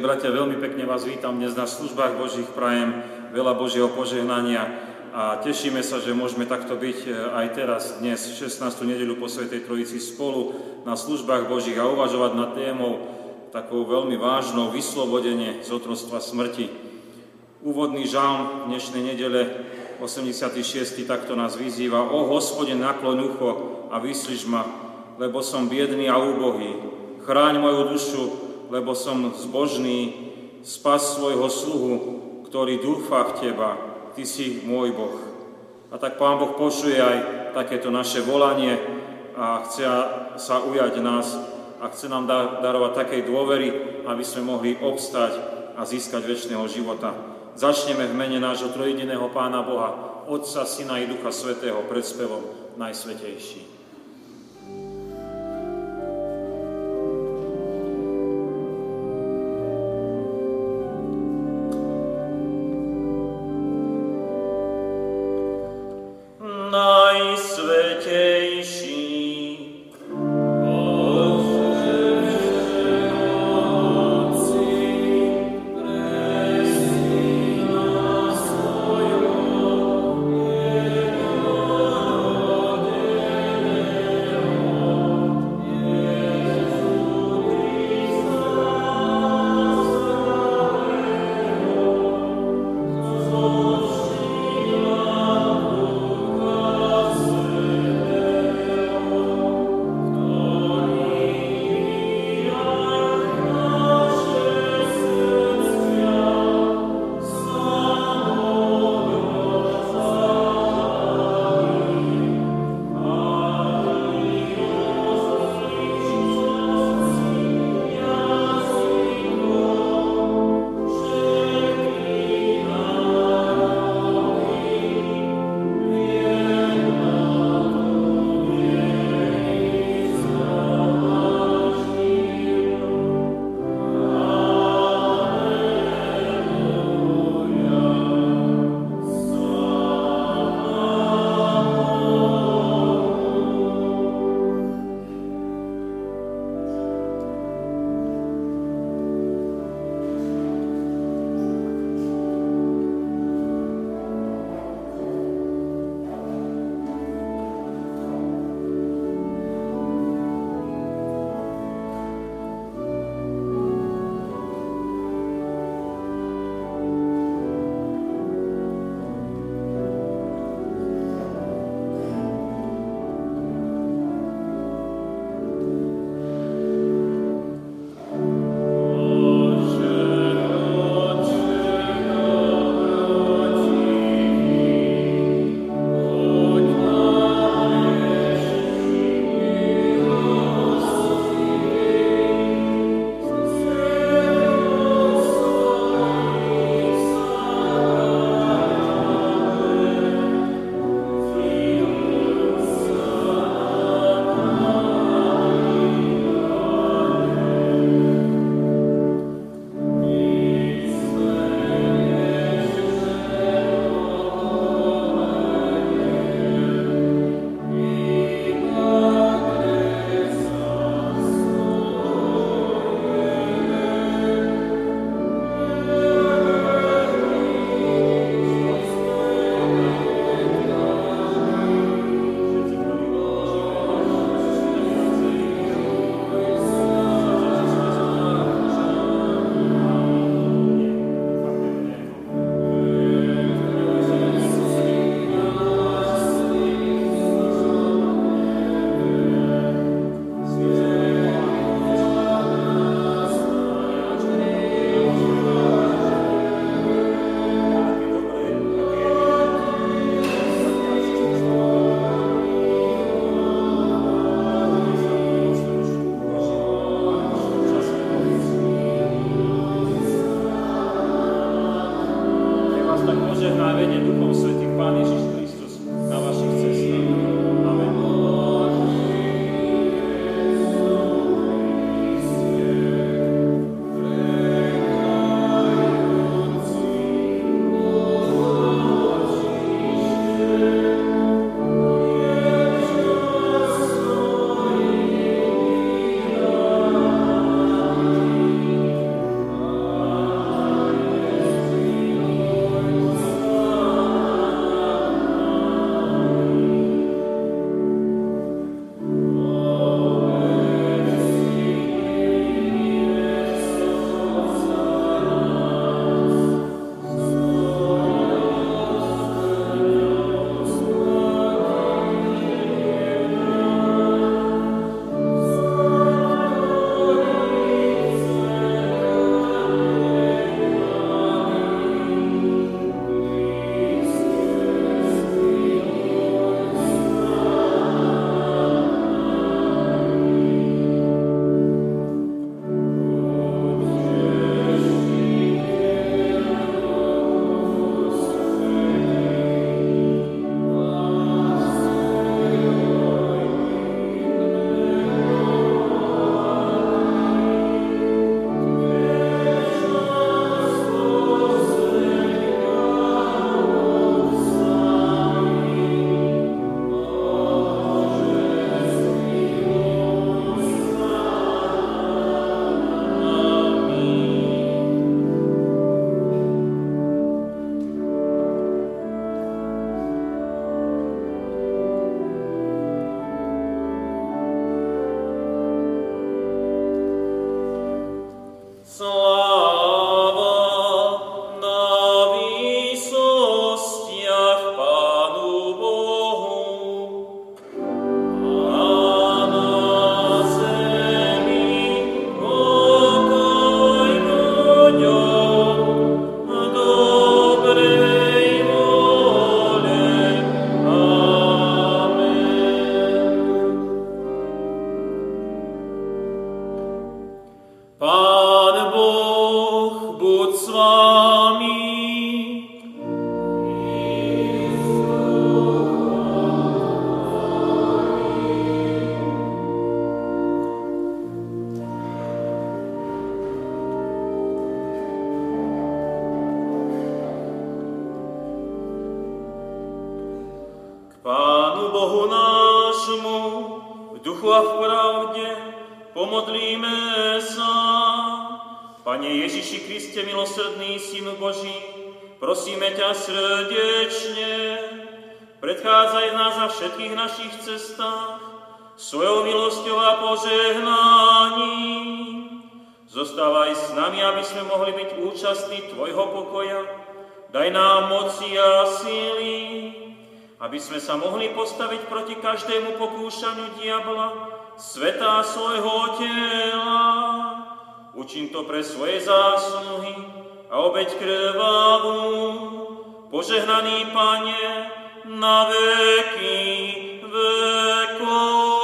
milí bratia, veľmi pekne vás vítam dnes na službách Božích, prajem veľa Božieho požehnania a tešíme sa, že môžeme takto byť e, aj teraz, dnes, 16. nedelu po Svetej Trojici spolu na službách Božích a uvažovať nad témou takou veľmi vážnou vyslobodenie z otrostva smrti. Úvodný žalm dnešnej nedele 86. takto nás vyzýva O hospode, nakloň ucho a vyslíš ma, lebo som biedný a úbohý. Chráň moju dušu, lebo som zbožný, spas svojho sluhu, ktorý dúfa v Teba, Ty si môj Boh. A tak Pán Boh pošuje aj takéto naše volanie a chce sa ujať nás a chce nám darovať takej dôvery, aby sme mohli obstať a získať väčšného života. Začneme v mene nášho trojediného Pána Boha, Otca, Syna i Ducha Svetého pred spevom Najsvetejší. Prosíme ťa srdečne, predchádzaj nás za všetkých našich cestách, svojou milosťou a požehnaním. Zostávaj s nami, aby sme mohli byť účastní Tvojho pokoja. Daj nám moci a síly, aby sme sa mohli postaviť proti každému pokúšaniu diabla, sveta svojho tela. Učím to pre svoje zásluhy a obeď krvavú. Požehnaný Pane, na veky vekov.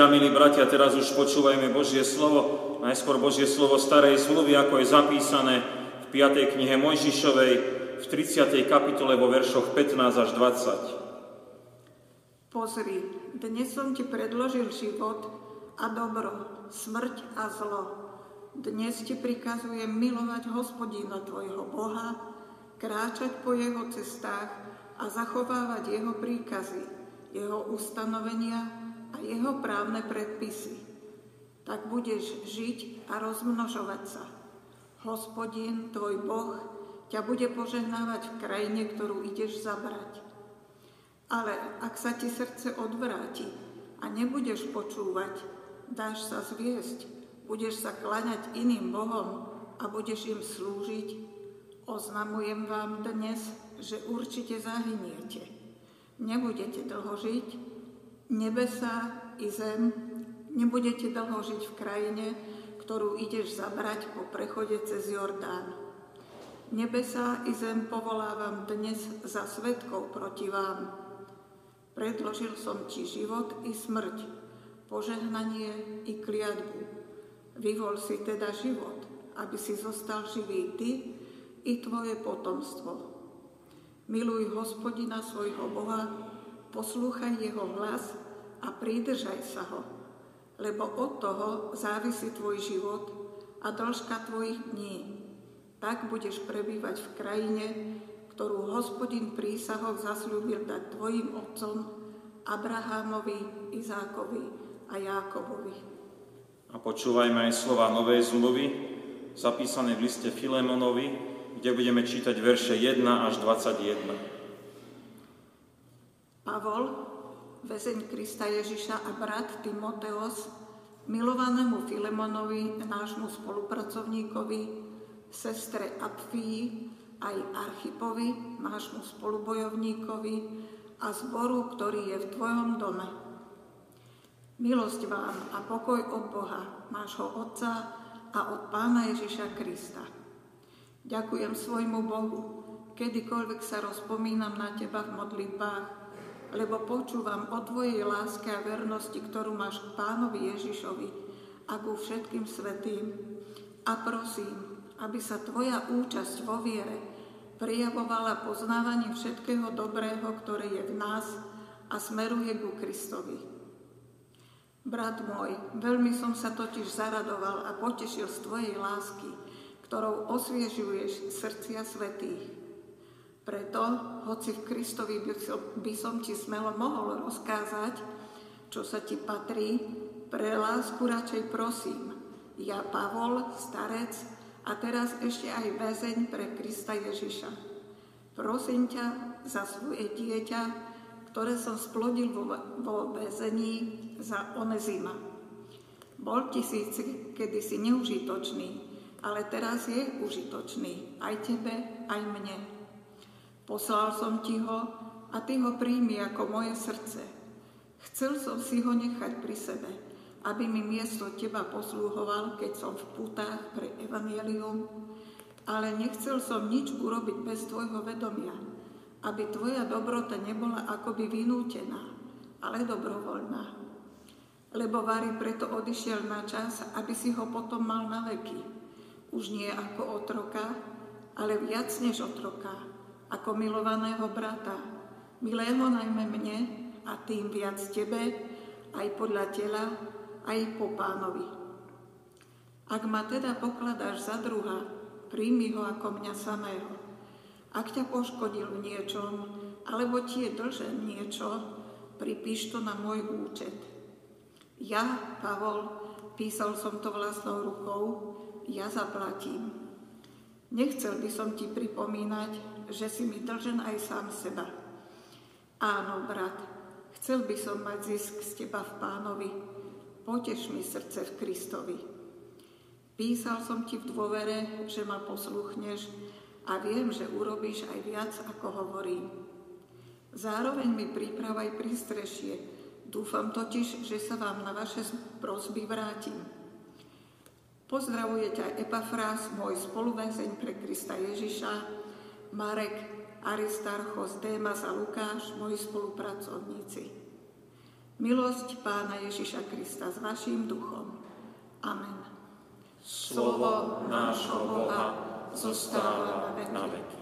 Sestry a milí bratia, teraz už počúvajme Božie slovo, najskôr Božie slovo starej zmluvy, ako je zapísané v 5. knihe Mojžišovej v 30. kapitole vo veršoch 15 až 20. Pozri, dnes som ti predložil život a dobro, smrť a zlo. Dnes ti prikazujem milovať hospodina tvojho Boha, kráčať po jeho cestách a zachovávať jeho príkazy, jeho ustanovenia a jeho právne predpisy. Tak budeš žiť a rozmnožovať sa. Hospodin, tvoj Boh, ťa bude požehnávať v krajine, ktorú ideš zabrať. Ale ak sa ti srdce odvráti a nebudeš počúvať, dáš sa zviesť, budeš sa klaňať iným Bohom a budeš im slúžiť, oznamujem vám dnes, že určite zahyniete. Nebudete dlho žiť, Nebesa i zem, nebudete dlho žiť v krajine, ktorú ideš zabrať po prechode cez Jordán. Nebesa i zem povolávam dnes za svetkov proti vám. Predložil som ti život i smrť, požehnanie i kliatbu. Vyvol si teda život, aby si zostal živý ty i tvoje potomstvo. Miluj hospodina svojho Boha poslúchaj jeho hlas a pridržaj sa ho, lebo od toho závisí tvoj život a dĺžka tvojich dní. Tak budeš prebývať v krajine, ktorú hospodin prísahov zasľúbil dať tvojim otcom Abrahámovi, Izákovi a Jákobovi. A počúvajme aj slova Novej zmluvy, zapísané v liste Filemonovi, kde budeme čítať verše 1 až 21. Pavol, väzeň Krista Ježiša a brat Timoteos, milovanému Filemonovi, nášmu spolupracovníkovi, sestre Apfii, aj Archipovi, nášmu spolubojovníkovi a zboru, ktorý je v Tvojom dome. Milosť vám a pokoj od Boha, nášho Otca a od Pána Ježiša Krista. Ďakujem svojmu Bohu, kedykoľvek sa rozpomínam na Teba v modlitbách, lebo počúvam o Tvojej láske a vernosti, ktorú máš k Pánovi Ježišovi a ku všetkým svetým. A prosím, aby sa Tvoja účasť vo viere prejavovala poznávaním všetkého dobrého, ktoré je v nás a smeruje ku Kristovi. Brat môj, veľmi som sa totiž zaradoval a potešil z Tvojej lásky, ktorou osviežuješ srdcia svetých preto, hoci v Kristovi by som, ti smelo mohol rozkázať, čo sa ti patrí, pre lásku radšej prosím. Ja, Pavol, starec, a teraz ešte aj väzeň pre Krista Ježiša. Prosím ťa za svoje dieťa, ktoré som splodil vo, vo väzení za Onezima. Bol ti síce kedysi neužitočný, ale teraz je užitočný aj tebe, aj mne. Poslal som ti ho a ty ho príjmi ako moje srdce. Chcel som si ho nechať pri sebe, aby mi miesto teba poslúhoval, keď som v putách pre evanielium, ale nechcel som nič urobiť bez tvojho vedomia, aby tvoja dobrota nebola akoby vynútená, ale dobrovoľná. Lebo Vary preto odišiel na čas, aby si ho potom mal na veky. Už nie ako otroka, ale viac než otroka, ako milovaného brata, milého najmä mne a tým viac tebe, aj podľa tela, aj po pánovi. Ak ma teda pokladáš za druha, príjmi ho ako mňa samého. Ak ťa poškodil v niečom, alebo ti je dlžen niečo, pripíš to na môj účet. Ja, Pavol, písal som to vlastnou rukou, ja zaplatím. Nechcel by som ti pripomínať, že si mi dlžen aj sám seba. Áno, brat, chcel by som mať zisk z teba v pánovi. Poteš mi srdce v Kristovi. Písal som ti v dôvere, že ma posluchneš a viem, že urobíš aj viac, ako hovorím. Zároveň mi pripravaj prístrešie. Dúfam totiž, že sa vám na vaše prosby vrátim. Pozdravuje ťa Epafrás, môj spoluväzeň pre Krista Ježiša, Marek, Aristarchos, Démas a Lukáš, moji spolupracovníci. Milosť Pána Ježiša Krista s vašim duchom. Amen. Slovo nášho Boha zostáva na veky.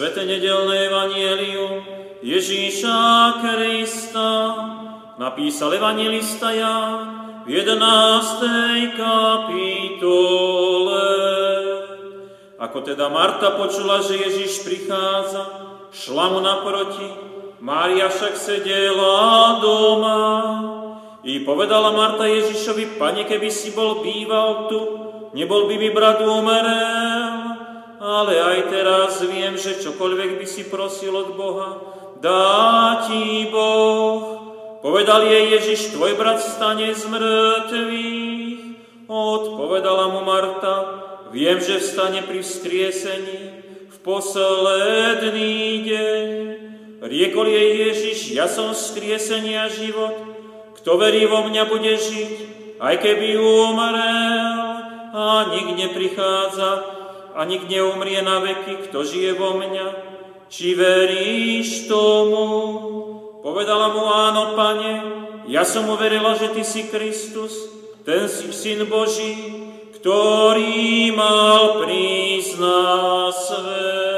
Svete nedelné evanielium Ježíša Krista napísal evangelista Ján v 11. kapitole. Ako teda Marta počula, že Ježíš prichádza, šla mu naproti, Mária však sedela doma. I povedala Marta Ježišovi, pane, keby si bol býval tu, nebol by mi brat umrel. Ale aj teraz viem, že čokoľvek by si prosil od Boha, dá ti Boh. Povedal jej Ježiš, tvoj brat stane z mŕtvych. Odpovedala mu Marta, viem, že vstane pri vzkriesení v posledný deň. Riekol jej Ježiš, ja som vzkriesenie a život. Kto verí vo mňa, bude žiť, aj keby umrel. A nik neprichádza, a nik neumrie na veky, kto žije vo mňa. Či veríš tomu? Povedala mu, áno, pane, ja som uverila, že ty si Kristus, ten si syn Boží, ktorý mal prísť na svet.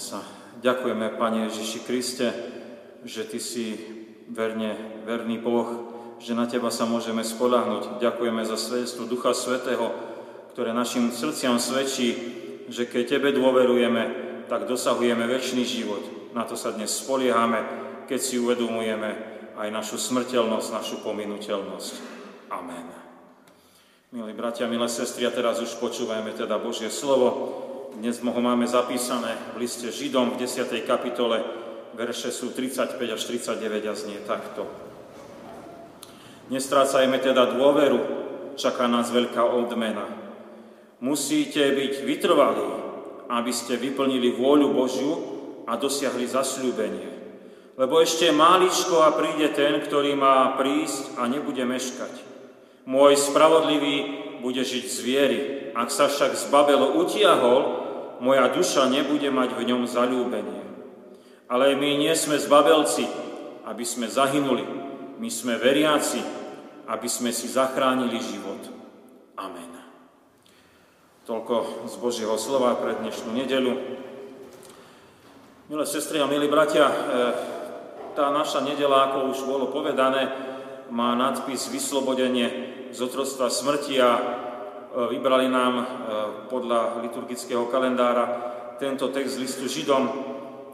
Sa. Ďakujeme, Pane Ježiši Kriste, že Ty si verne, verný Boh, že na Teba sa môžeme spolahnuť. Ďakujeme za svedectvo Ducha Svetého, ktoré našim srdciam svedčí, že keď Tebe dôverujeme, tak dosahujeme väčší život. Na to sa dnes spoliehame, keď si uvedomujeme aj našu smrteľnosť, našu pominuteľnosť. Amen. Milí bratia, milé sestry, a teraz už počúvajme teda Božie slovo. Dnes ho máme zapísané v liste Židom v 10. kapitole, verše sú 35 až 39 a znie takto. Nestrácajme teda dôveru, čaká nás veľká odmena. Musíte byť vytrvalí, aby ste vyplnili vôľu Božiu a dosiahli zasľúbenie. Lebo ešte máličko a príde ten, ktorý má prísť a nebude meškať. Môj spravodlivý bude žiť z viery. Ak sa však z Babelo utiahol, moja duša nebude mať v ňom zalúbenie. Ale my nie sme zbabelci, aby sme zahynuli. My sme veriaci, aby sme si zachránili život. Amen. Toľko z Božieho slova pre dnešnú nedelu. Milé sestry a milí bratia, e, tá naša nedela, ako už bolo povedané, má nadpis Vyslobodenie z otrostva smrti a vybrali nám e, podľa liturgického kalendára tento text listu Židom.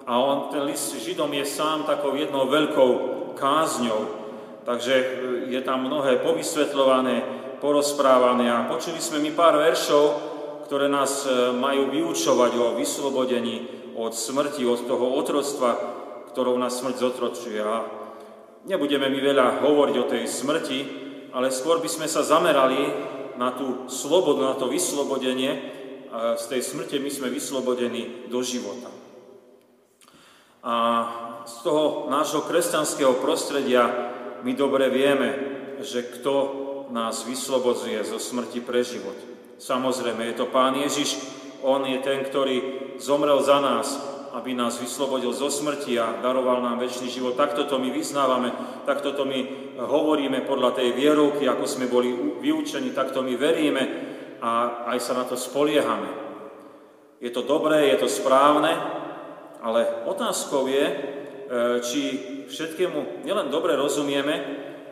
A on, ten list Židom je sám takou jednou veľkou kázňou, Takže e, je tam mnohé povysvetľované, porozprávané a počuli sme mi pár veršov, ktoré nás e, majú vyučovať o vyslobodení od smrti, od toho otroctva, ktorou nás smrť zotročuje. A nebudeme mi veľa hovoriť o tej smrti, ale skôr by sme sa zamerali na tú slobodu, na to vyslobodenie. A z tej smrte my sme vyslobodení do života. A z toho nášho kresťanského prostredia my dobre vieme, že kto nás vyslobodzuje zo smrti pre život. Samozrejme, je to Pán Ježiš, On je ten, ktorý zomrel za nás, aby nás vyslobodil zo smrti a daroval nám väčší život. Takto to my vyznávame, takto to my hovoríme podľa tej vierovky, ako sme boli vyučení, takto my veríme a aj sa na to spoliehame. Je to dobré, je to správne, ale otázkou je, E, či všetkému nielen dobre rozumieme,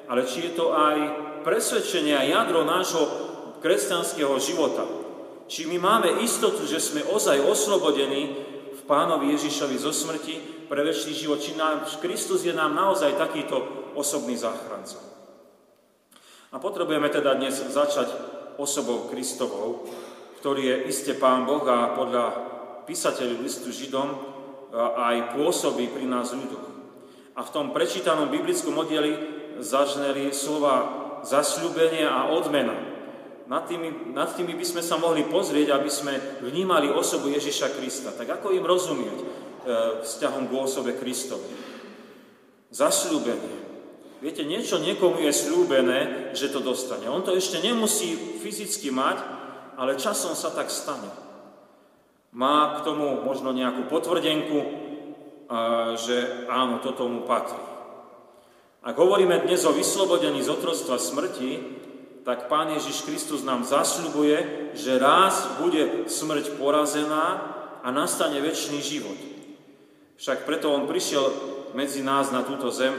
ale či je to aj presvedčenie a jadro nášho kresťanského života. Či my máme istotu, že sme ozaj oslobodení pánovi Ježišovi zo smrti pre väčší život. Či náš Kristus je nám naozaj takýto osobný záchranca. A potrebujeme teda dnes začať osobou Kristovou, ktorý je iste Pán Boh a podľa písateľov listu Židom aj pôsobí pri nás ľuďoch. A v tom prečítanom biblickom oddieli zažneli slova zasľúbenie a odmena. Nad tými, nad tými by sme sa mohli pozrieť, aby sme vnímali osobu Ježiša Krista. Tak ako im rozumieť e, vzťahom k osobe Kristovi? Zasľúbenie. Viete, niečo niekomu je slúbené, že to dostane. On to ešte nemusí fyzicky mať, ale časom sa tak stane má k tomu možno nejakú potvrdenku, že áno, toto mu patrí. Ak hovoríme dnes o vyslobodení z otrostva smrti, tak Pán Ježiš Kristus nám zasľubuje, že raz bude smrť porazená a nastane väčší život. Však preto On prišiel medzi nás na túto zem,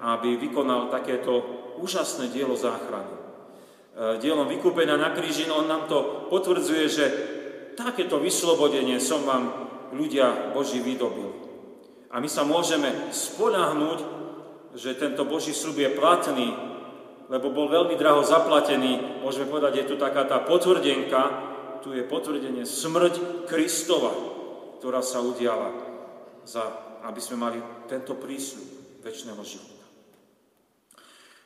aby vykonal takéto úžasné dielo záchrany. E, dielom vykúpenia na kríži On nám to potvrdzuje, že takéto vyslobodenie som vám ľudia Boží vydobil. A my sa môžeme spoľahnúť, že tento Boží slub je platný, lebo bol veľmi draho zaplatený. Môžeme povedať, je tu taká tá potvrdenka, tu je potvrdenie smrť Kristova, ktorá sa udiala, za, aby sme mali tento prísľub väčšného života.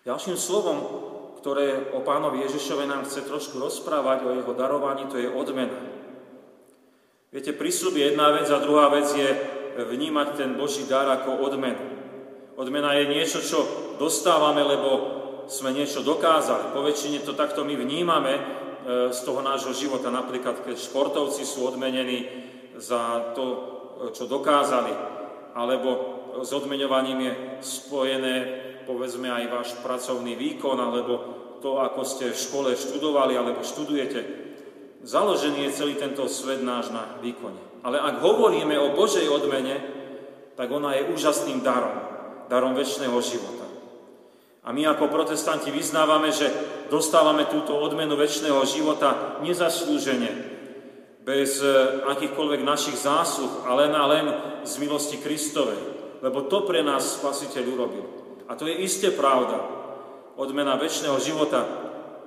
Ďalším slovom, ktoré o pánovi Ježišove nám chce trošku rozprávať, o jeho darovaní, to je odmena. Viete, prísľub je jedna vec a druhá vec je vnímať ten Boží dar ako odmenu. Odmena je niečo, čo dostávame, lebo sme niečo dokázali. Po väčšine to takto my vnímame e, z toho nášho života. Napríklad, keď športovci sú odmenení za to, čo dokázali, alebo s odmeňovaním je spojené, povedzme, aj váš pracovný výkon, alebo to, ako ste v škole študovali, alebo študujete. Založený je celý tento svet náš na výkone. Ale ak hovoríme o Božej odmene, tak ona je úžasným darom, darom väčšného života. A my ako protestanti vyznávame, že dostávame túto odmenu väčšného života nezaslúžene, bez e, akýchkoľvek našich zásluh, ale len a len z milosti Kristovej. Lebo to pre nás Spasiteľ urobil. A to je isté pravda. Odmena väčšného života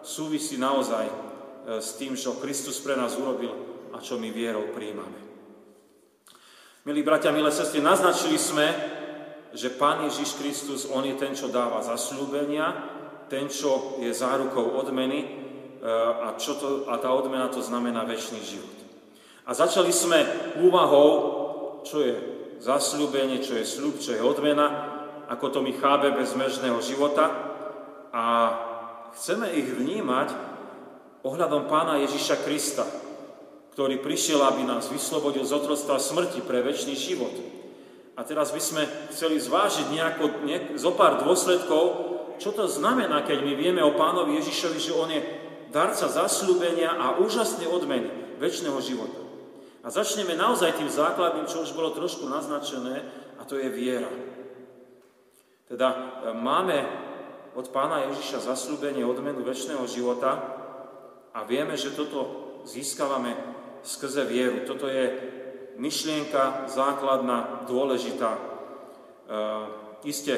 súvisí naozaj e, s tým, čo Kristus pre nás urobil a čo my vierou príjmame. Milí bratia, milé sestry, naznačili sme, že Pán Ježiš Kristus, On je ten, čo dáva zasľúbenia, ten, čo je zárukou odmeny e, a, čo to, a tá odmena to znamená väčší život. A začali sme úvahou, čo je zasľúbenie, čo je sľub, čo je odmena, ako to my chápe bez mežného života a chceme ich vnímať ohľadom Pána Ježiša Krista, ktorý prišiel, aby nás vyslobodil z otroctva smrti pre väčší život. A teraz by sme chceli zvážiť nejako, nejak, zo pár dôsledkov, čo to znamená, keď my vieme o pánovi Ježišovi, že on je darca zasľúbenia a úžasné odmeny väčšného života. A začneme naozaj tým základným, čo už bolo trošku naznačené, a to je viera. Teda e, máme od pána Ježiša zasľúbenie odmenu väčšného života a vieme, že toto získavame skrze vieru. Toto je myšlienka základná, dôležitá. E, iste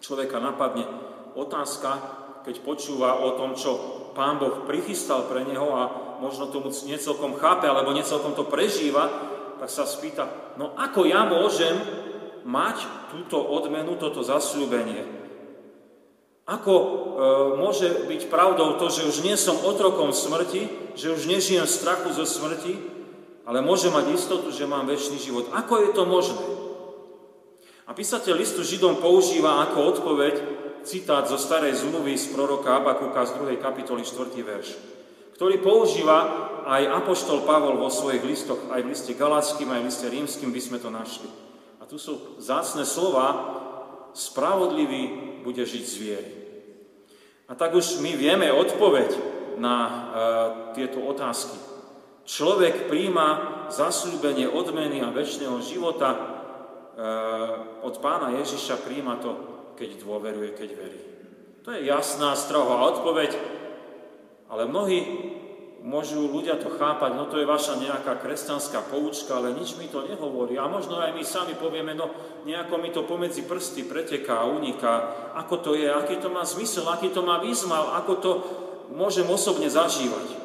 človeka napadne otázka, keď počúva o tom, čo Pán Boh prichystal pre neho a možno tomu necelkom chápe, alebo necelkom to prežíva, tak sa spýta, no ako ja môžem mať túto odmenu, toto zasľúbenie? Ako e, môže byť pravdou to, že už nie som otrokom smrti, že už nežijem strachu zo smrti, ale môže mať istotu, že mám väčší život. Ako je to možné? A písateľ listu Židom používa ako odpoveď citát zo starej zmluvy z proroka Abakuka z 2. kapitoly 4. verš, ktorý používa aj Apoštol Pavol vo svojich listoch, aj v liste Galackým, aj v liste Rímským by sme to našli. A tu sú zácne slova, spravodlivý bude žiť z viery. A tak už my vieme odpoveď na e, tieto otázky. Človek príjma zasľúbenie odmeny a väčšného života e, od pána Ježiša, príjma to, keď dôveruje, keď verí. To je jasná, strohá odpoveď, ale mnohí môžu ľudia to chápať, no to je vaša nejaká kresťanská poučka, ale nič mi to nehovorí. A možno aj my sami povieme, no nejako mi to pomedzi prsty preteká, uniká, ako to je, aký to má zmysel, aký to má výzmal, ako to môžem osobne zažívať.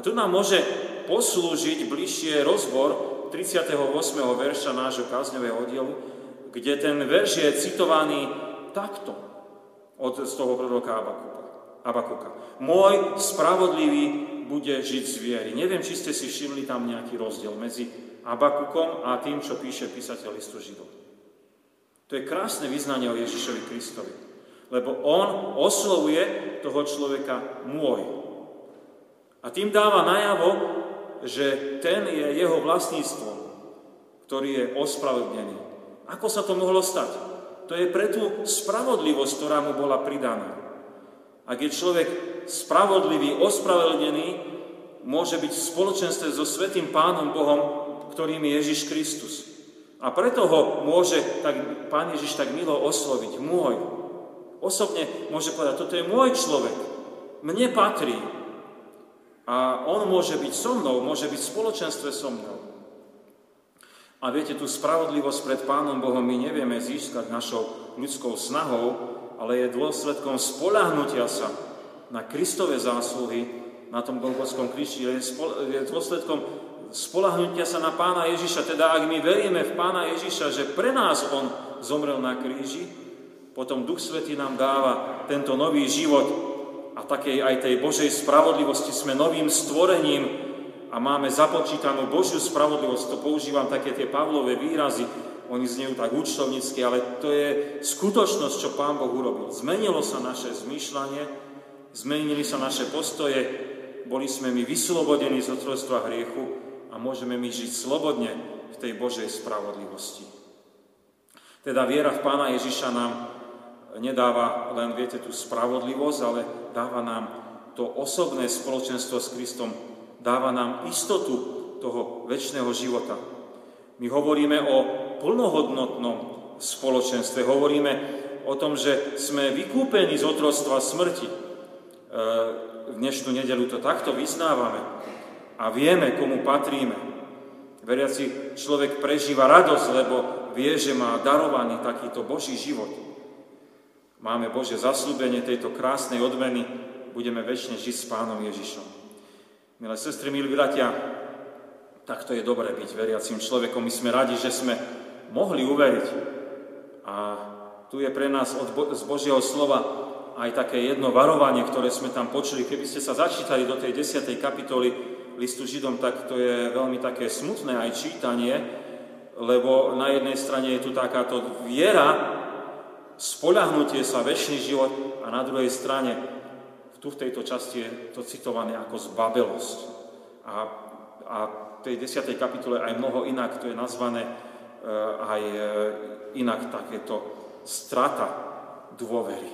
A tu nám môže poslúžiť bližšie rozbor 38. verša nášho kázňového oddielu, kde ten verš je citovaný takto od z toho proroka Abakuka. Abakuka. Môj spravodlivý bude žiť z viery. Neviem, či ste si všimli tam nejaký rozdiel medzi Abakukom a tým, čo píše písateľ listu Židov. To je krásne vyznanie o Ježišovi Kristovi. Lebo on oslovuje toho človeka môj. A tým dáva najavo, že ten je jeho vlastníctvom, ktorý je ospravedlnený. Ako sa to mohlo stať? To je pre tú spravodlivosť, ktorá mu bola pridaná. Ak je človek spravodlivý, ospravedlnený, môže byť v spoločenstve so Svetým Pánom Bohom, ktorým je Ježiš Kristus. A preto ho môže tak, Pán Ježiš tak milo osloviť, môj. Osobne môže povedať, toto je môj človek, mne patrí, a on môže byť so mnou, môže byť v spoločenstve so mnou. A viete, tú spravodlivosť pred Pánom Bohom my nevieme získať našou ľudskou snahou, ale je dôsledkom spolahnutia sa na Kristove zásluhy na tom Golgotskom kríži, je, je dôsledkom spolahnutia sa na Pána Ježiša. Teda ak my veríme v Pána Ježiša, že pre nás On zomrel na kríži, potom Duch Svetý nám dáva tento nový život, a takej aj tej Božej spravodlivosti sme novým stvorením a máme započítanú Božiu spravodlivosť. To používam také tie Pavlové výrazy, oni znejú tak účtovnícky, ale to je skutočnosť, čo Pán Boh urobil. Zmenilo sa naše zmýšľanie, zmenili sa naše postoje, boli sme my vyslobodení z otrojstva hriechu a môžeme my žiť slobodne v tej Božej spravodlivosti. Teda viera v Pána Ježiša nám nedáva len, viete, tú spravodlivosť, ale dáva nám to osobné spoločenstvo s Kristom dáva nám istotu toho väčšného života. My hovoríme o plnohodnotnom spoločenstve, hovoríme o tom, že sme vykúpení z otrostva smrti. E, v dnešnú nedelu to takto vyznávame a vieme, komu patríme. Veriaci človek prežíva radosť, lebo vie, že má darovaný takýto Boží život. Máme Bože zaslúbenie tejto krásnej odmeny, budeme väčšine žiť s Pánom Ježišom. Milé sestry, milí bratia, takto je dobré byť veriacim človekom. My sme radi, že sme mohli uveriť. A tu je pre nás od Bo- z Božieho slova aj také jedno varovanie, ktoré sme tam počuli. Keby ste sa začítali do tej 10. kapitoly listu Židom, tak to je veľmi také smutné aj čítanie, lebo na jednej strane je tu takáto viera, spoľahnutie sa, väčší život a na druhej strane tu v tejto časti je to citované ako zbabelosť. A, a v tej 10. kapitole aj mnoho inak, to je nazvané e, aj e, inak takéto strata dôvery.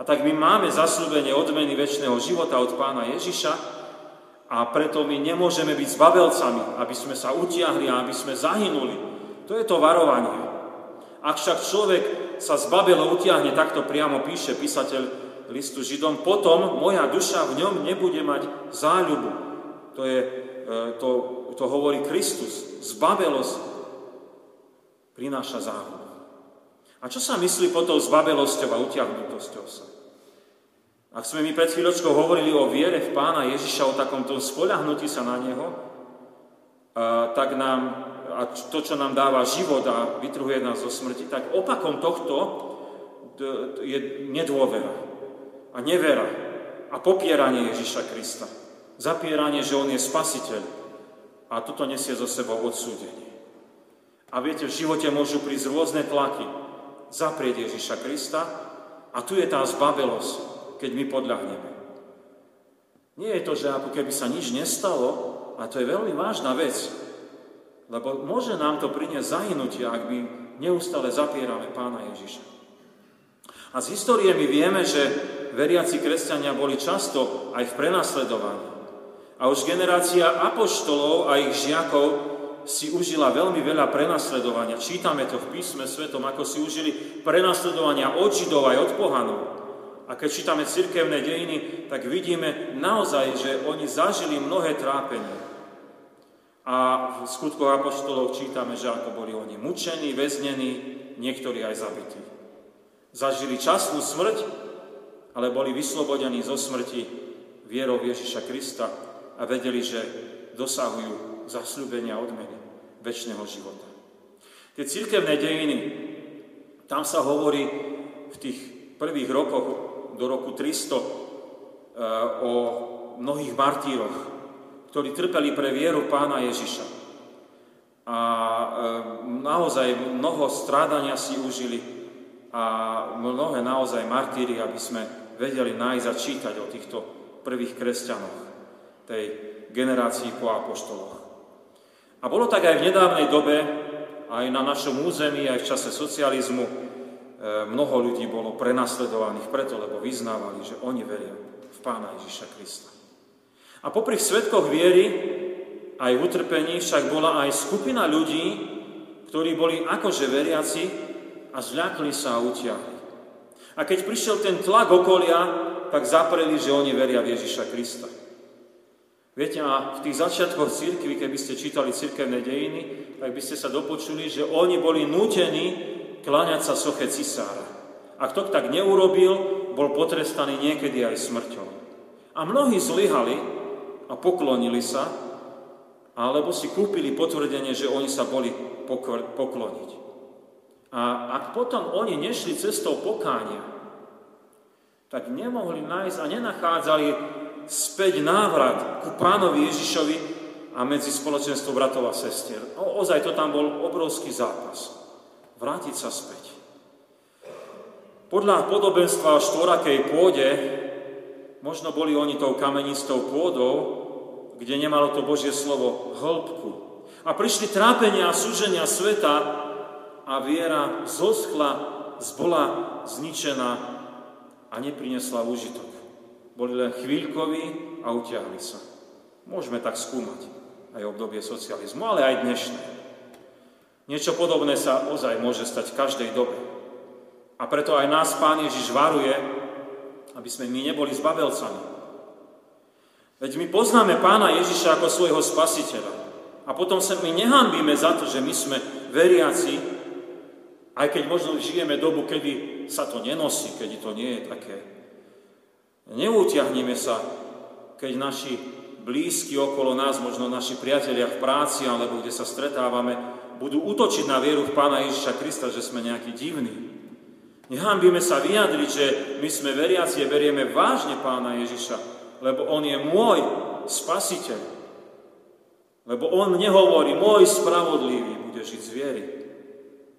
A tak my máme zaslúbenie odmeny väčšného života od pána Ježiša a preto my nemôžeme byť zbabelcami, aby sme sa utiahli a aby sme zahynuli. To je to varovanie. Ak však človek sa z Babelo utiahne, takto priamo píše písateľ listu Židom, potom moja duša v ňom nebude mať záľubu. To, je, e, to, to hovorí Kristus. Zbabelosť prináša záľubu. A čo sa myslí po tou zbabelosťou a utiahnutosťou sa? Ak sme mi pred chvíľočkou hovorili o viere v pána Ježiša, o takomto spoľahnutí sa na neho, tak nám a to, čo nám dáva život a vytruhuje nás zo smrti, tak opakom tohto je nedôvera a nevera a popieranie Ježiša Krista. Zapieranie, že On je spasiteľ a toto nesie zo sebou odsúdenie. A viete, v živote môžu prísť rôzne tlaky. Zaprieť Ježiša Krista a tu je tá zbabelosť, keď my podľahneme. Nie je to, že ako keby sa nič nestalo, a to je veľmi vážna vec. Lebo môže nám to priniesť zahynutie, ak my neustále zapierame pána Ježiša. A z histórie my vieme, že veriaci kresťania boli často aj v prenasledovaní. A už generácia apoštolov a ich žiakov si užila veľmi veľa prenasledovania. Čítame to v písme svetom, ako si užili prenasledovania od Židov aj od pohanov. A keď čítame cirkevné dejiny, tak vidíme naozaj, že oni zažili mnohé trápenie. A v skutkoch apoštolov čítame, že ako boli oni mučení, väznení, niektorí aj zabití. Zažili časnú smrť, ale boli vyslobodení zo smrti vierou Ježiša Krista a vedeli, že dosahujú zasľúbenia odmeny väčšného života. Tie církevné dejiny, tam sa hovorí v tých prvých rokoch do roku 300 eh, o mnohých martíroch, ktorí trpeli pre vieru pána Ježiša. A e, naozaj mnoho strádania si užili a mnohé naozaj martíry, aby sme vedeli nájsť a čítať o týchto prvých kresťanoch, tej generácii po apoštoloch. A bolo tak aj v nedávnej dobe, aj na našom území, aj v čase socializmu, e, mnoho ľudí bolo prenasledovaných preto, lebo vyznávali, že oni veria v Pána Ježiša Krista. A popri svetkoch viery, aj v utrpení však bola aj skupina ľudí, ktorí boli akože veriaci a zľakli sa a utiahli. A keď prišiel ten tlak okolia, tak zapreli, že oni veria v Ježiša Krista. Viete, a v tých začiatkoch církvy, keby ste čítali církevné dejiny, tak by ste sa dopočuli, že oni boli nútení kláňať sa soche cisára. A kto tak neurobil, bol potrestaný niekedy aj smrťou. A mnohí zlyhali, a poklonili sa, alebo si kúpili potvrdenie, že oni sa boli pokloniť. A ak potom oni nešli cestou pokánia, tak nemohli nájsť a nenachádzali späť návrat ku pánovi Ježišovi a medzi spoločenstvo bratov a sestier. O, ozaj to tam bol obrovský zápas. Vrátiť sa späť. Podľa podobenstva o štvorakej pôde možno boli oni tou kamenistou pôdou, kde nemalo to Božie slovo hĺbku. A prišli trápenia a súženia sveta a viera zoschla, zbola zničená a neprinesla úžitok. boli len chvíľkoví a utiahli sa. Môžeme tak skúmať aj obdobie socializmu, ale aj dnešné. Niečo podobné sa ozaj môže stať v každej dobe. A preto aj nás Pán Ježiš varuje, aby sme my neboli zbabelcami. Veď my poznáme Pána Ježiša ako svojho spasiteľa. A potom sa my nehambíme za to, že my sme veriaci, aj keď možno žijeme dobu, kedy sa to nenosí, keď to nie je také. Neutiahneme sa, keď naši blízky okolo nás, možno naši priatelia v práci alebo kde sa stretávame, budú útočiť na vieru v Pána Ježiša Krista, že sme nejakí divní. Nehambíme sa vyjadriť, že my sme veriaci a berieme vážne Pána Ježiša, lebo On je môj spasiteľ. Lebo On nehovorí, môj spravodlivý bude žiť z viery.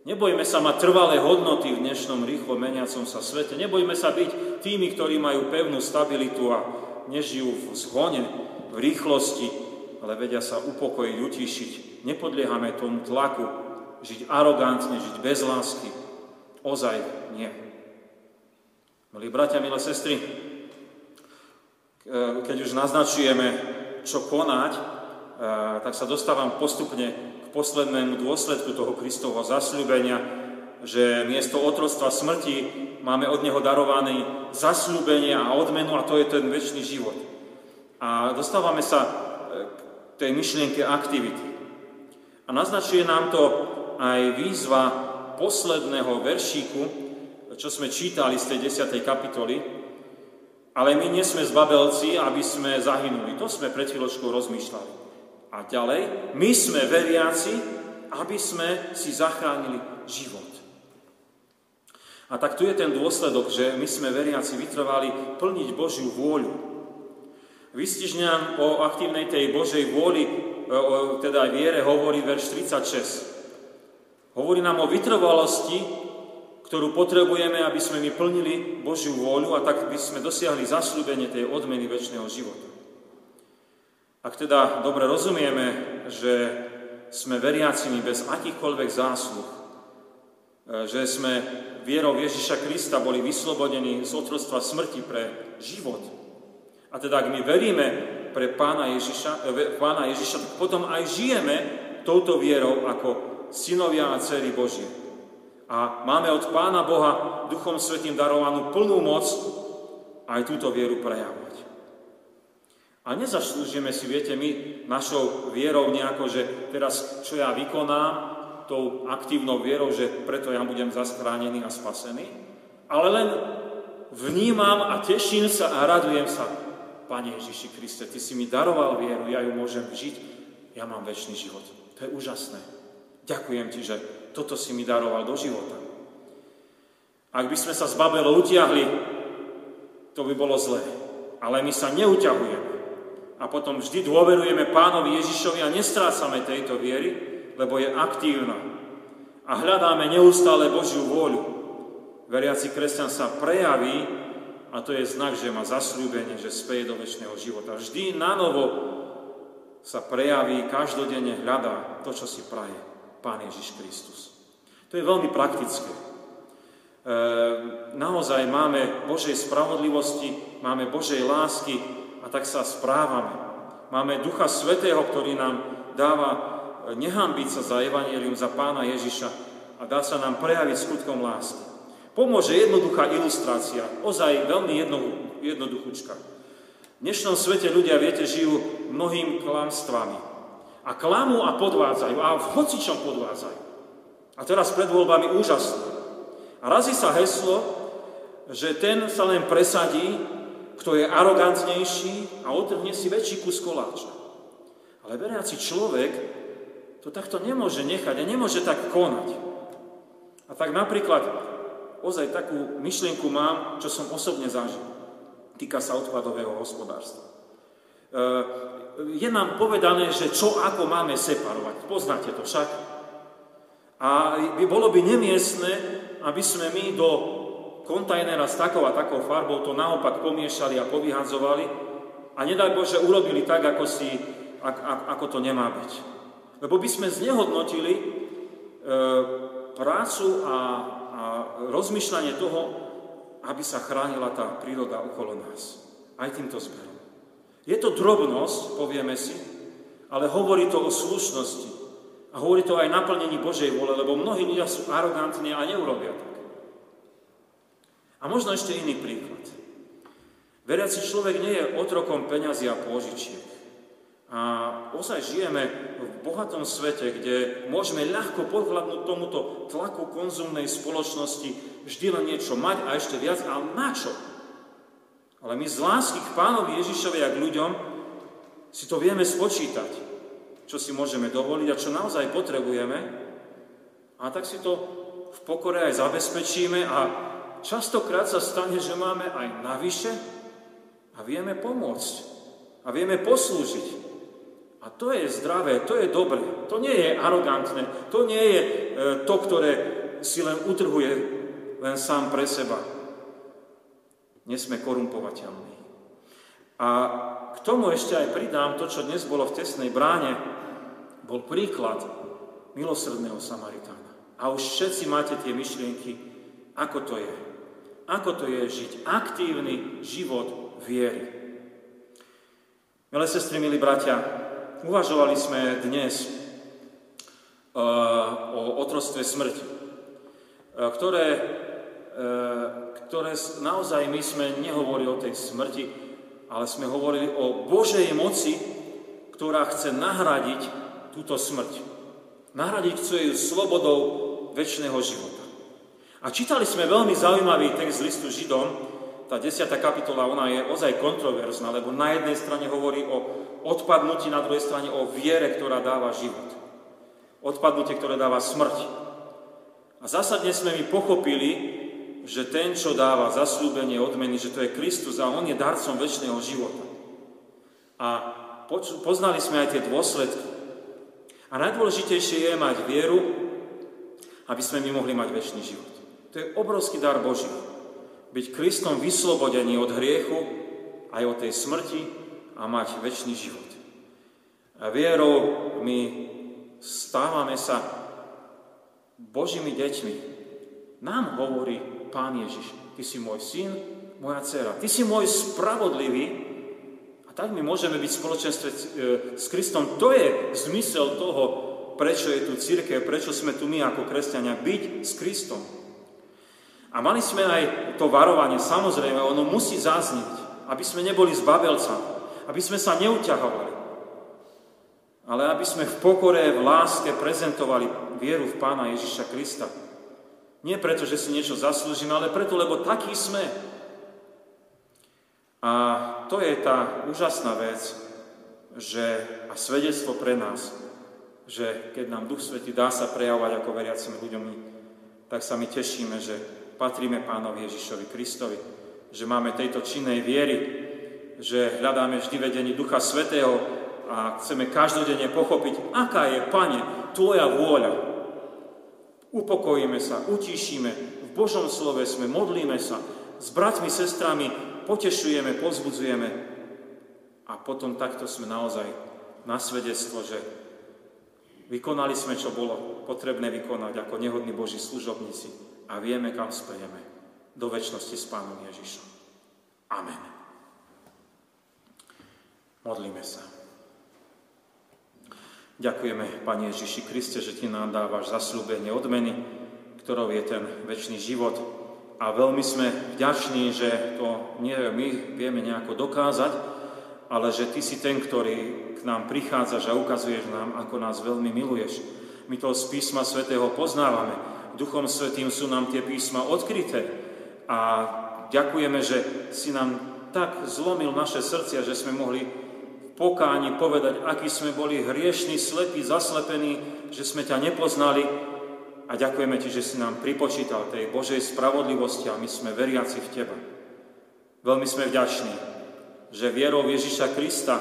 Nebojme sa mať trvalé hodnoty v dnešnom rýchlo meniacom sa svete. Nebojme sa byť tými, ktorí majú pevnú stabilitu a nežijú v zhone, v rýchlosti, ale vedia sa upokojiť, utišiť, nepodliehame tomu tlaku, žiť arogantne, žiť bez lásky. Ozaj nie. Milí bratia, milé sestry, keď už naznačujeme, čo konať, tak sa dostávam postupne k poslednému dôsledku toho Kristovho zasľúbenia, že miesto otrostva smrti máme od Neho darovaný zasľúbenie a odmenu a to je ten väčší život. A dostávame sa k tej myšlienke aktivity. A naznačuje nám to aj výzva posledného veršíku, čo sme čítali z tej 10. kapitoly. Ale my nie sme zbabelci, aby sme zahynuli. To sme pred chvíľočkou rozmýšľali. A ďalej, my sme veriaci, aby sme si zachránili život. A tak tu je ten dôsledok, že my sme veriaci vytrvali plniť Božiu vôľu. Vystižňam o aktívnej tej Božej vôli o, teda aj viere hovorí verš 36. Hovorí nám o vytrvalosti, ktorú potrebujeme, aby sme my plnili Božiu vôľu a tak by sme dosiahli zasľúbenie tej odmeny väčšného života. Ak teda dobre rozumieme, že sme veriacimi bez akýchkoľvek zásluh, e, že sme vierou Ježiša Krista boli vyslobodení z otrostva smrti pre život. A teda ak my veríme pre pána Ježiša, e, pána Ježiša, potom aj žijeme touto vierou ako synovia a dcery Božie. A máme od Pána Boha Duchom Svetým darovanú plnú moc aj túto vieru prejavovať. A nezaslúžime si, viete, my našou vierou nejako, že teraz čo ja vykonám, tou aktívnou vierou, že preto ja budem zaschránený a spasený, ale len vnímam a teším sa a radujem sa Pane Ježiši Kriste, Ty si mi daroval vieru, ja ju môžem žiť, ja mám väčší život. To je úžasné. Ďakujem Ti, že toto si mi daroval do života. Ak by sme sa z Babelo utiahli, to by bolo zlé. Ale my sa neuťahujeme. A potom vždy dôverujeme pánovi Ježišovi a nestrácame tejto viery, lebo je aktívna. A hľadáme neustále Božiu vôľu. Veriaci kresťan sa prejaví a to je znak, že má zasľúbenie, že speje do väčšného života. Vždy na novo sa prejaví, každodenne hľadá to, čo si praje Pán Ježiš Kristus. To je veľmi praktické. E, naozaj máme Božej spravodlivosti, máme Božej lásky a tak sa správame. Máme Ducha Svetého, ktorý nám dáva nehambiť sa za Evangelium, za Pána Ježiša a dá sa nám prejaviť skutkom lásky. Pomôže jednoduchá ilustrácia, ozaj veľmi jedno, jednoduchúčka. V dnešnom svete ľudia, viete, žijú mnohým klamstvami. A klamú a podvádzajú, a v hocičom podvádzajú. A teraz pred voľbami úžasné. A razí sa heslo, že ten sa len presadí, kto je arogantnejší a otrhne si väčší kus koláča. Ale veriaci človek to takto nemôže nechať a nemôže tak konať. A tak napríklad ozaj takú myšlienku mám, čo som osobne zažil. Týka sa odpadového hospodárstva. Je nám povedané, že čo ako máme separovať. Poznáte to však. A by bolo by nemiestne, aby sme my do kontajnera s takou a takou farbou to naopak pomiešali a povyhadzovali a nedaj Bože urobili tak, ako, si, ako to nemá byť. Lebo by sme znehodnotili e, prácu a a rozmýšľanie toho, aby sa chránila tá príroda okolo nás. aj týmto smerom. Je to drobnosť, povieme si, ale hovorí to o slušnosti. A hovorí to aj naplnení Božej vole, lebo mnohí ľudia sú arogantní a neurobia tak. A možno ešte iný príklad. Veriaci človek nie je otrokom peňazí a pôžičiek. A ozaj žijeme v bohatom svete, kde môžeme ľahko podhľadnúť tomuto tlaku konzumnej spoločnosti vždy len niečo mať a ešte viac, ale na čo? Ale my z lásky k pánovi Ježišovi a k ľuďom si to vieme spočítať, čo si môžeme dovoliť a čo naozaj potrebujeme. A tak si to v pokore aj zabezpečíme a častokrát sa stane, že máme aj navyše a vieme pomôcť a vieme poslúžiť. A to je zdravé, to je dobré, to nie je arogantné, to nie je e, to, ktoré si len utrhuje len sám pre seba. Nesme korumpovateľní. A k tomu ešte aj pridám to, čo dnes bolo v tesnej bráne, bol príklad milosrdného Samaritána. A už všetci máte tie myšlienky, ako to je. Ako to je žiť aktívny život viery. Milé sestry, milí bratia, Uvažovali sme dnes uh, o otrostve smrti, uh, ktoré, uh, ktoré naozaj my sme nehovorili o tej smrti, ale sme hovorili o Božej moci, ktorá chce nahradiť túto smrť. Nahradiť chce ju slobodou väčšného života. A čítali sme veľmi zaujímavý text listu Židom, tá desiatá kapitola, ona je ozaj kontroverzná, lebo na jednej strane hovorí o odpadnutí, na druhej strane o viere, ktorá dáva život. Odpadnutie, ktoré dáva smrť. A zásadne sme my pochopili, že ten, čo dáva zaslúbenie odmeny, že to je Kristus a On je darcom väčšného života. A poznali sme aj tie dôsledky. A najdôležitejšie je mať vieru, aby sme my mohli mať väčší život. To je obrovský dar Boží byť Kristom vyslobodený od hriechu, aj od tej smrti a mať väčší život. A vierou my stávame sa Božími deťmi. Nám hovorí Pán Ježiš, Ty si môj syn, moja dcera, Ty si môj spravodlivý a tak my môžeme byť v spoločenstve e, s Kristom. To je zmysel toho, prečo je tu církev, prečo sme tu my ako kresťania, byť s Kristom. A mali sme aj to varovanie, samozrejme, ono musí zazniť, aby sme neboli s babelcami, aby sme sa neuťahovali, ale aby sme v pokore, v láske prezentovali vieru v Pána Ježiša Krista. Nie preto, že si niečo zaslúžime, ale preto, lebo takí sme. A to je tá úžasná vec, že, a svedectvo pre nás, že keď nám Duch Svetý dá sa prejavovať ako veriacim ľuďom, tak sa my tešíme, že patríme Pánovi Ježišovi Kristovi, že máme tejto činnej viery, že hľadáme vždy vedení Ducha Svetého a chceme každodenne pochopiť, aká je, Pane, Tvoja vôľa. Upokojíme sa, utíšime, v Božom slove sme, modlíme sa, s bratmi, sestrami potešujeme, pozbudzujeme a potom takto sme naozaj na svedectvo, že vykonali sme, čo bolo potrebné vykonať ako nehodní Boží služobníci a vieme, kam spejeme. Do väčšnosti s Pánom Ježišom. Amen. Modlíme sa. Ďakujeme, Pane Ježiši Kriste, že Ti nám dávaš zaslúbenie odmeny, ktorou je ten väčší život. A veľmi sme vďační, že to nie my vieme nejako dokázať, ale že Ty si ten, ktorý k nám prichádzaš a ukazuješ nám, ako nás veľmi miluješ. My to z písma svätého poznávame, Duchom Svetým sú nám tie písma odkryté. A ďakujeme, že si nám tak zlomil naše srdcia, že sme mohli pokáni povedať, aký sme boli hriešní, slepí, zaslepení, že sme ťa nepoznali. A ďakujeme ti, že si nám pripočítal tej Božej spravodlivosti a my sme veriaci v teba. Veľmi sme vďační, že vierou Ježiša Krista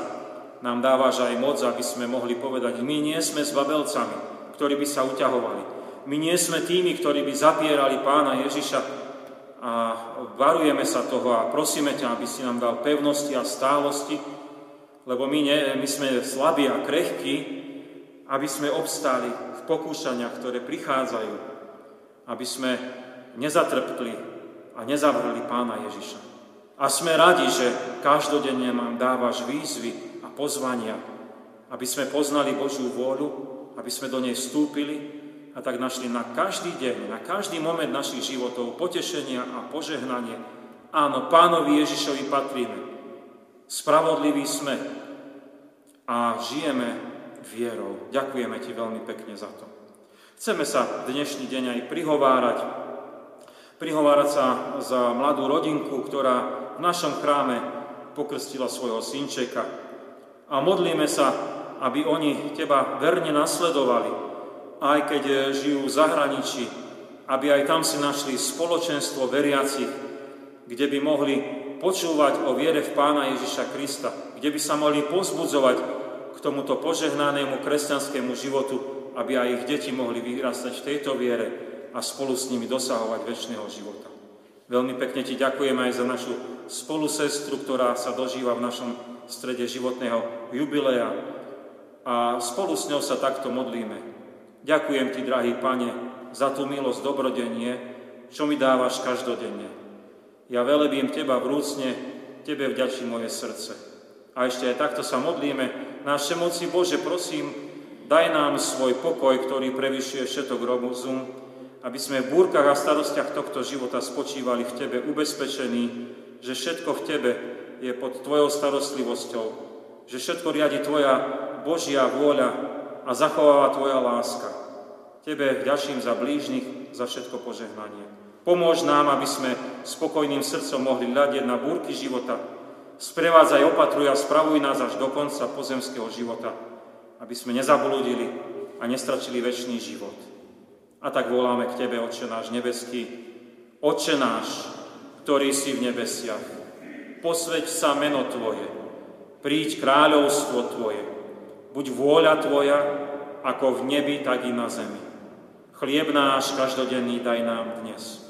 nám dávaš aj moc, aby sme mohli povedať, my nie sme s babelcami, ktorí by sa uťahovali, my nie sme tými, ktorí by zapierali pána Ježiša a varujeme sa toho a prosíme ťa, aby si nám dal pevnosti a stálosti, lebo my, nie, my sme slabí a krehkí, aby sme obstáli v pokúšaniach, ktoré prichádzajú, aby sme nezatrpkli a nezavrli pána Ježiša. A sme radi, že každodenne nám dávaš výzvy a pozvania, aby sme poznali Božiu vôľu, aby sme do nej vstúpili a tak našli na každý deň, na každý moment našich životov potešenia a požehnanie. Áno, pánovi Ježišovi patríme. Spravodliví sme a žijeme vierou. Ďakujeme ti veľmi pekne za to. Chceme sa dnešný deň aj prihovárať. Prihovárať sa za mladú rodinku, ktorá v našom chráme pokrstila svojho synčeka. A modlíme sa, aby oni teba verne nasledovali, aj keď žijú v zahraničí, aby aj tam si našli spoločenstvo veriacich, kde by mohli počúvať o viere v Pána Ježiša Krista, kde by sa mohli pozbudzovať k tomuto požehnanému kresťanskému životu, aby aj ich deti mohli vyrastať v tejto viere a spolu s nimi dosahovať väčšného života. Veľmi pekne ti ďakujem aj za našu spolusestru, ktorá sa dožíva v našom strede životného jubilea a spolu s ňou sa takto modlíme. Ďakujem ti, drahý pane, za tú milosť, dobrodenie, čo mi dávaš každodenne. Ja velebím teba vrúcne, tebe vďačí moje srdce. A ešte aj takto sa modlíme. Náš moci Bože, prosím, daj nám svoj pokoj, ktorý prevyšuje všetok rozum, aby sme v búrkach a starostiach tohto života spočívali v Tebe ubezpečení, že všetko v Tebe je pod Tvojou starostlivosťou, že všetko riadi Tvoja Božia vôľa a zachováva Tvoja láska. Tebe vďačím za blížnych, za všetko požehnanie. Pomôž nám, aby sme spokojným srdcom mohli hľadieť na búrky života. Sprevádzaj, opatruj a spravuj nás až do konca pozemského života, aby sme nezablúdili a nestračili väčší život. A tak voláme k Tebe, Otče náš nebeský, Otče náš, ktorý si v nebesiach, posveď sa meno Tvoje, príď kráľovstvo Tvoje, buď vôľa Tvoja, ako v nebi, tak i na zemi. Chlieb náš každodenný daj nám dnes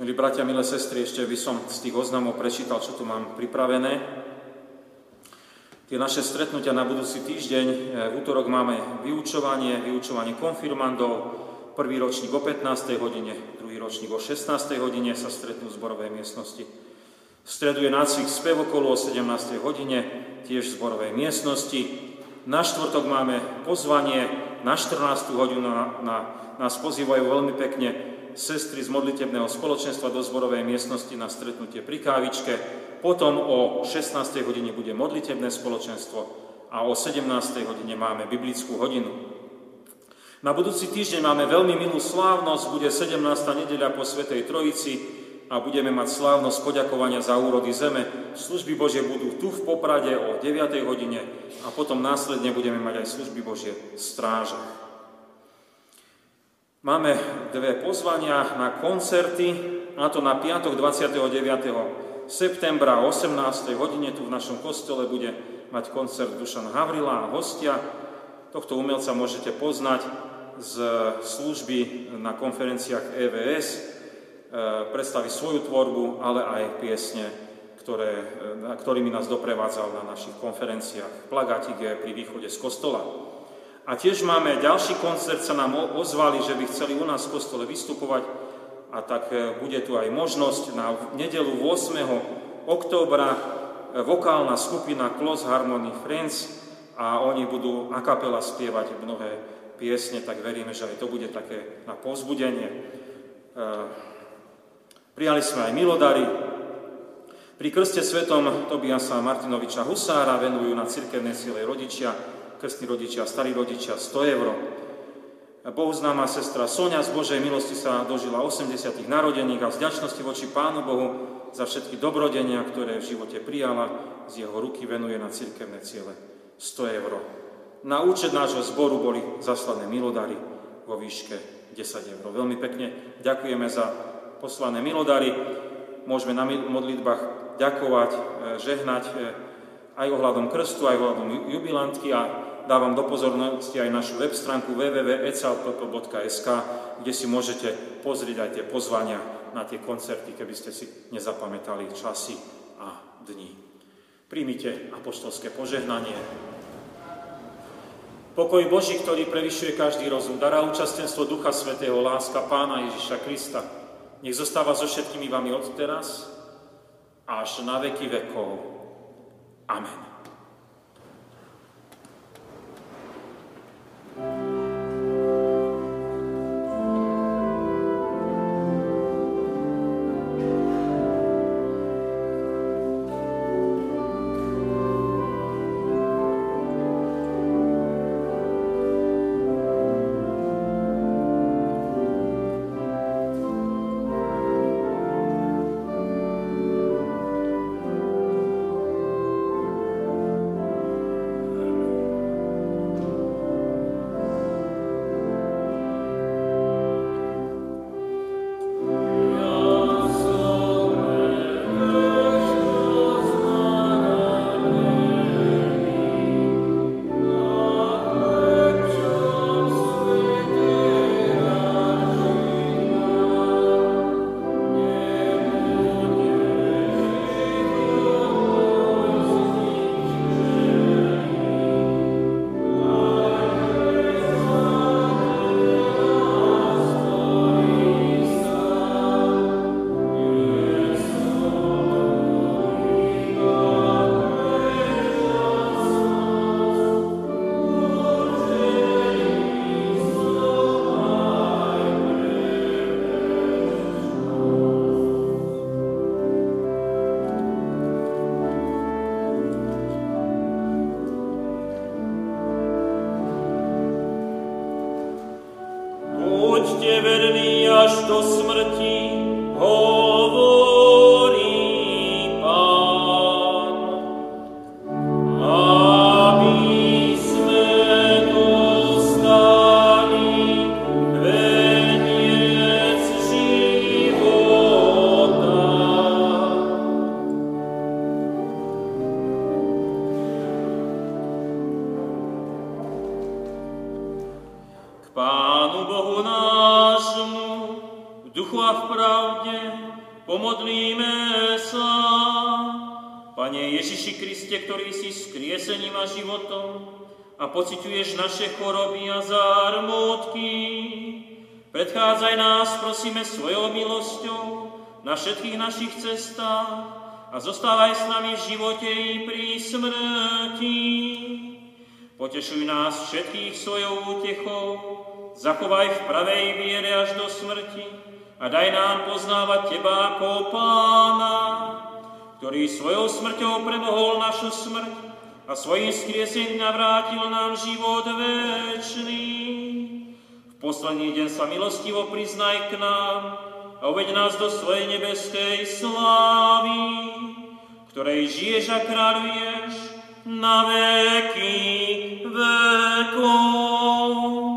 Milí bratia, milé sestry, ešte by som z tých oznamov prečítal, čo tu mám pripravené. Tie naše stretnutia na budúci týždeň, v útorok máme vyučovanie, vyučovanie konfirmandov, Prvý ročník o 15. hodine, druhý ročník o 16. hodine sa stretnú v zborovej miestnosti. V stredu je nácvik spev okolo o 17. hodine, tiež v zborovej miestnosti. Na štvrtok máme pozvanie, na 14. hodinu na, na, nás pozývajú veľmi pekne sestry z modlitebného spoločenstva do zborovej miestnosti na stretnutie pri kávičke. Potom o 16. hodine bude modlitebné spoločenstvo a o 17. hodine máme biblickú hodinu. Na budúci týždeň máme veľmi milú slávnosť, bude 17. nedeľa po Svetej Trojici a budeme mať slávnosť poďakovania za úrody zeme. Služby Božie budú tu v Poprade o 9. hodine a potom následne budeme mať aj služby Božie v strážach. Máme dve pozvania na koncerty, a to na piatok 29. septembra o 18. hodine tu v našom kostole bude mať koncert Dušan Havrila a hostia. Tohto umelca môžete poznať z služby na konferenciách EVS, e, predstaví svoju tvorbu, ale aj piesne, ktoré, e, ktorými nás doprevádzal na našich konferenciách. Plagátik je pri východe z kostola. A tiež máme ďalší koncert, sa nám ozvali, že by chceli u nás v kostole vystupovať a tak e, bude tu aj možnosť na nedelu 8. októbra vokálna skupina Close Harmony Friends a oni budú a kapela spievať mnohé piesne, tak veríme, že aj to bude také na povzbudenie. E, prijali sme aj milodary. Pri krste svetom Tobiasa Martinoviča Husára venujú na cirkevné ciele rodičia, krstní rodičia, starí rodičia 100 eur. Bohuznáma sestra Sonia z Božej milosti sa dožila 80. narodených a z ďačnosti voči Pánu Bohu za všetky dobrodenia, ktoré v živote prijala, z jeho ruky venuje na cirkevné ciele 100 eur. Na účet nášho zboru boli zaslané milodary vo výške 10 eur. Veľmi pekne ďakujeme za poslané milodary. Môžeme na modlitbách ďakovať, e, žehnať e, aj ohľadom krstu, aj ohľadom jubilantky a dávam do pozornosti aj našu web stránku www.ecalpp.sk, kde si môžete pozrieť aj tie pozvania na tie koncerty, keby ste si nezapamätali časy a dní. Príjmite apoštolské požehnanie. Pokoj Boží, ktorý prevyšuje každý rozum, dará účastenstvo Ducha Svetého, láska Pána Ježiša Krista, nech zostáva so všetkými vami od teraz až na veky vekov. Amen. A zostávaj s nami v živote i pri smrti. Potešuj nás všetkých svojou útechou, zachovaj v pravej viere až do smrti a daj nám poznávať Teba ako Pána, ktorý svojou smrťou premohol našu smrť a svojim skriesením navrátil nám život večný. V posledný deň sa milostivo priznaj k nám a uveď nás do svojej nebeskej slávy, ktorej žiješ a kráľuješ na veky vekov.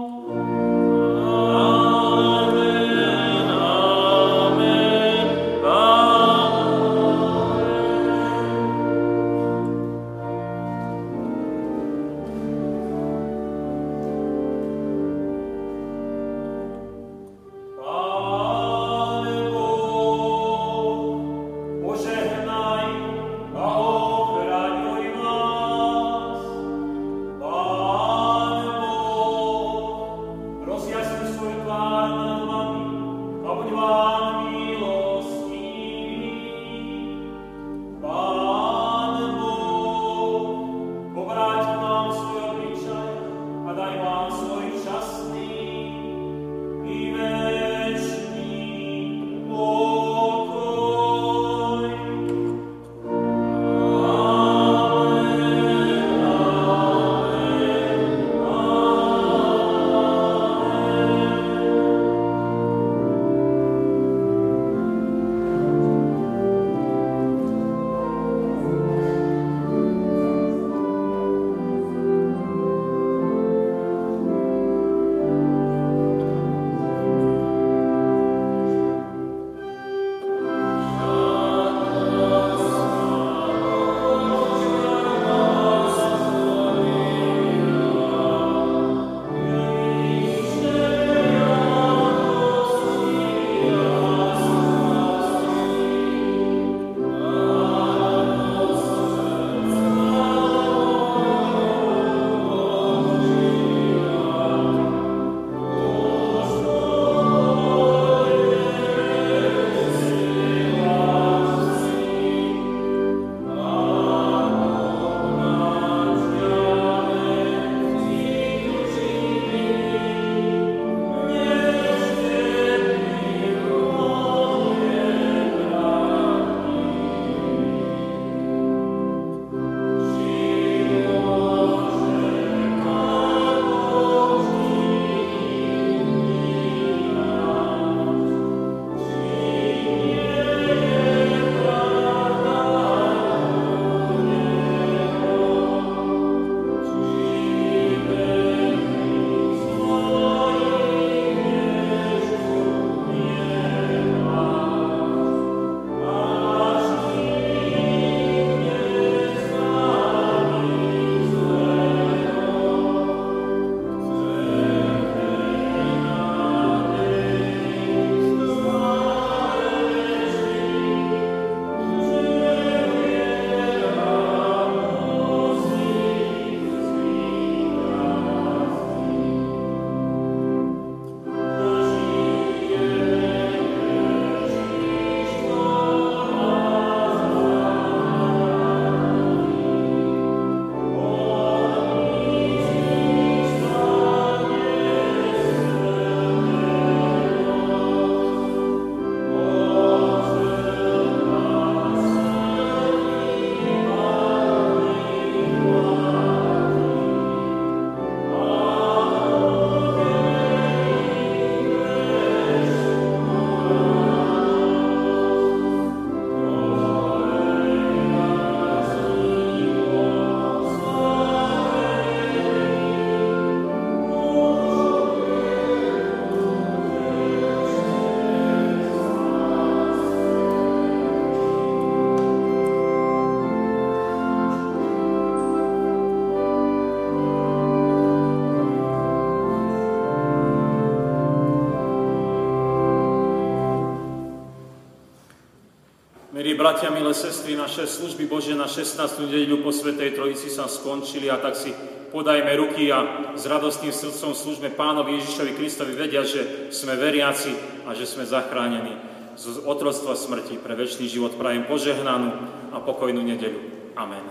Bratia, milé sestry, naše služby Bože na 16. nedeľu po Svetej Trojici sa skončili a tak si podajme ruky a s radostným srdcom služme Pánovi Ježišovi Kristovi vedia, že sme veriaci a že sme zachránení z otroctva smrti pre väčší život. Prajem požehnanú a pokojnú nedeľu. Amen.